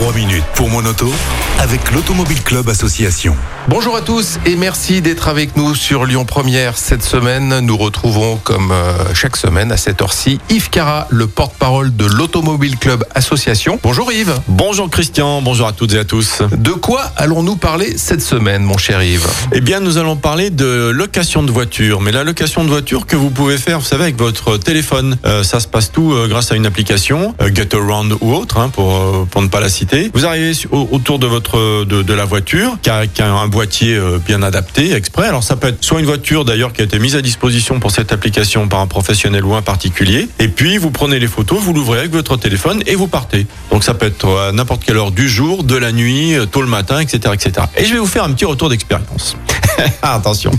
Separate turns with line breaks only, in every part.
3 minutes pour mon auto avec l'Automobile Club Association.
Bonjour à tous et merci d'être avec nous sur Lyon Première cette semaine. Nous retrouvons comme euh, chaque semaine à cette heure-ci Yves Cara, le porte-parole de l'Automobile Club Association. Bonjour Yves.
Bonjour Christian, bonjour à toutes et à tous.
De quoi allons-nous parler cette semaine mon cher Yves?
Eh bien, nous allons parler de location de voiture, mais la location de voiture que vous pouvez faire, vous savez, avec votre téléphone. Euh, ça se passe tout euh, grâce à une application, euh, GetAround ou autre, hein, pour euh, pour ne pas la citer. Vous arrivez autour de votre de, la voiture, qui a, un boîtier euh, bien adapté, exprès. Alors ça peut être soit une voiture d'ailleurs qui a été mise à disposition pour cette application par un professionnel ou un particulier, et puis vous prenez les photos, vous l'ouvrez avec votre téléphone et vous partez. Donc ça peut être à n'importe quelle heure du jour, de la nuit, euh, tôt le matin, etc., etc. Et je vais vous faire un petit retour d'expérience. Ah, Attention.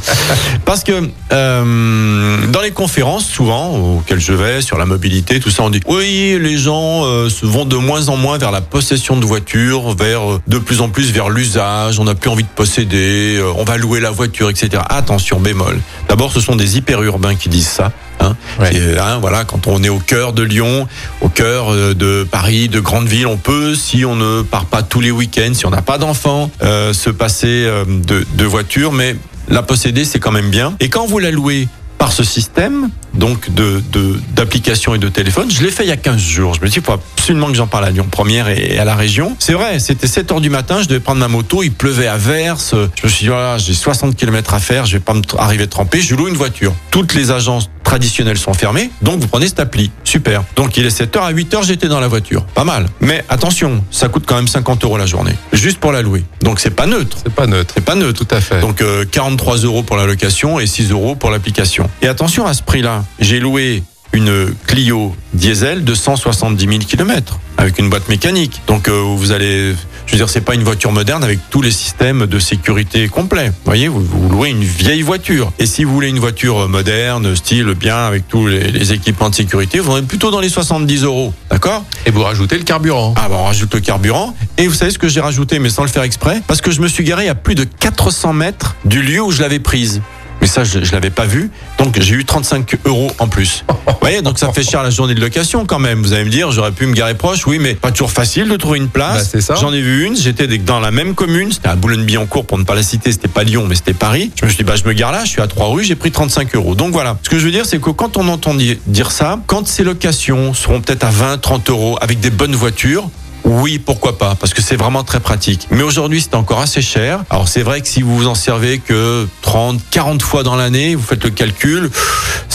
Parce que euh, dans les conférences, souvent, auxquelles je vais, sur la mobilité, tout ça, on dit oui, les gens euh, vont de moins en moins vers la possession de voitures, vers euh, de plus en plus vers l'usage, on n'a plus envie de posséder, euh, on va louer la voiture, etc. Attention, bémol. D'abord, ce sont des hyper-urbains qui disent ça. Hein.
Ouais.
Et, hein, voilà, quand on est au cœur de Lyon, au cœur euh, de Paris, de grandes villes, on peut, si on ne part pas tous les week-ends, si on n'a pas d'enfants, euh, se passer euh, de, de voiture, mais la posséder, c'est quand même bien. Et quand vous la louez par ce système, donc de d'application et de téléphone, je l'ai fait il y a 15 jours. Je me dis, il faut absolument que j'en parle à Lyon Première et à la région. C'est vrai, c'était 7 heures du matin, je devais prendre ma moto, il pleuvait à verse. Je me suis dit, voilà, j'ai 60 km à faire, je vais pas me arriver trempé, je loue une voiture. Toutes les agences traditionnelles sont fermées, donc vous prenez cette appli. Super. Donc il est 7 heures, à 8 heures, j'étais dans la voiture. Pas mal. Mais attention, ça coûte quand même 50 euros la journée. Juste pour la louer. Donc c'est pas neutre.
C'est pas neutre.
C'est pas neutre.
Tout à fait.
Donc euh, 43 euros pour la location et 6 euros pour l'application. Et attention à ce prix-là, j'ai loué une Clio diesel de 170 000 km avec une boîte mécanique. Donc euh, vous allez, je veux dire, c'est pas une voiture moderne avec tous les systèmes de sécurité complets. Vous voyez, vous, vous louez une vieille voiture. Et si vous voulez une voiture moderne, style bien avec tous les, les équipements de sécurité, vous en êtes plutôt dans les 70 euros. D'accord?
Et vous rajoutez le carburant.
ah bah on rajoute le carburant. Et vous savez ce que j'ai rajouté, mais sans le faire exprès? Parce que je me suis garé à plus de 400 mètres du lieu où je l'avais prise. Mais ça, je, je l'avais pas vu. Donc j'ai eu 35 euros en plus. Vous voyez, donc ça fait cher la journée de location quand même. Vous allez me dire, j'aurais pu me garer proche. Oui, mais pas toujours facile de trouver une
Bah,
place.
ça.
J'en ai vu une. J'étais dans la même commune. C'était à Boulogne-Billancourt pour ne pas la citer. C'était pas Lyon, mais c'était Paris. Je me suis dit, bah je me gare là. Je suis à trois rues. J'ai pris 35 euros. Donc voilà. Ce que je veux dire, c'est que quand on entend di- dire ça, quand ces locations seront peut-être à 20, 30 euros avec des bonnes voitures, oui, pourquoi pas, parce que c'est vraiment très pratique. Mais aujourd'hui, c'est encore assez cher. Alors c'est vrai que si vous vous en servez que 30, 40 fois dans l'année, vous faites le calcul,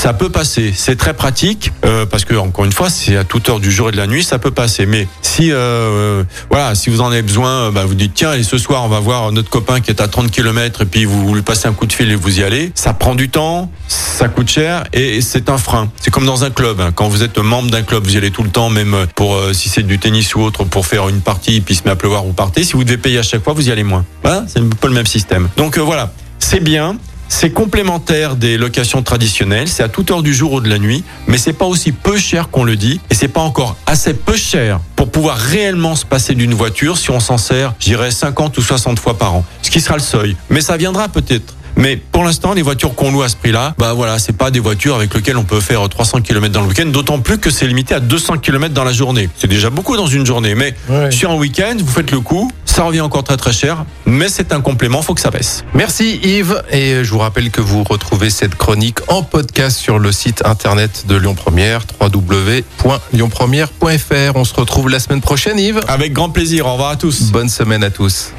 ça peut passer. C'est très pratique, euh, parce que encore une fois, c'est à toute heure du jour et de la nuit, ça peut passer. Mais si, euh, voilà, si vous en avez besoin, euh, bah, vous dites tiens, allez, ce soir, on va voir notre copain qui est à 30 km et puis vous lui passez un coup de fil et vous y allez. Ça prend du temps, ça coûte cher et c'est un frein. C'est comme dans un club. hein. Quand vous êtes membre d'un club, vous y allez tout le temps, même pour euh, si c'est du tennis ou autre, pour faire une partie, puis il se met à pleuvoir, vous partez. Si vous devez payer à chaque fois, vous y allez moins. Voilà, c'est un peu le même système. Donc euh, voilà, c'est bien. C'est complémentaire des locations traditionnelles, c'est à toute heure du jour ou de la nuit, mais c'est pas aussi peu cher qu'on le dit, et c'est pas encore assez peu cher pour pouvoir réellement se passer d'une voiture si on s'en sert, j'irais 50 ou 60 fois par an, ce qui sera le seuil. Mais ça viendra peut-être. Mais pour l'instant, les voitures qu'on loue à ce prix-là, bah voilà, c'est pas des voitures avec lesquelles on peut faire 300 km dans le week-end, d'autant plus que c'est limité à 200 km dans la journée. C'est déjà beaucoup dans une journée, mais
Ouais.
sur un week-end, vous faites le coup, ça revient encore très très cher, mais c'est un complément, faut que ça baisse.
Merci Yves et je vous rappelle que vous retrouvez cette chronique en podcast sur le site internet de Lyon Première www.lyonpremière.fr. On se retrouve la semaine prochaine Yves.
Avec grand plaisir, au revoir à tous.
Bonne semaine à tous.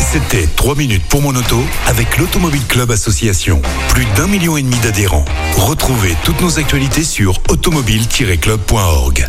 C'était 3 minutes pour mon auto avec l'Automobile Club Association. Plus d'un million et demi d'adhérents. Retrouvez toutes nos actualités sur automobile-club.org.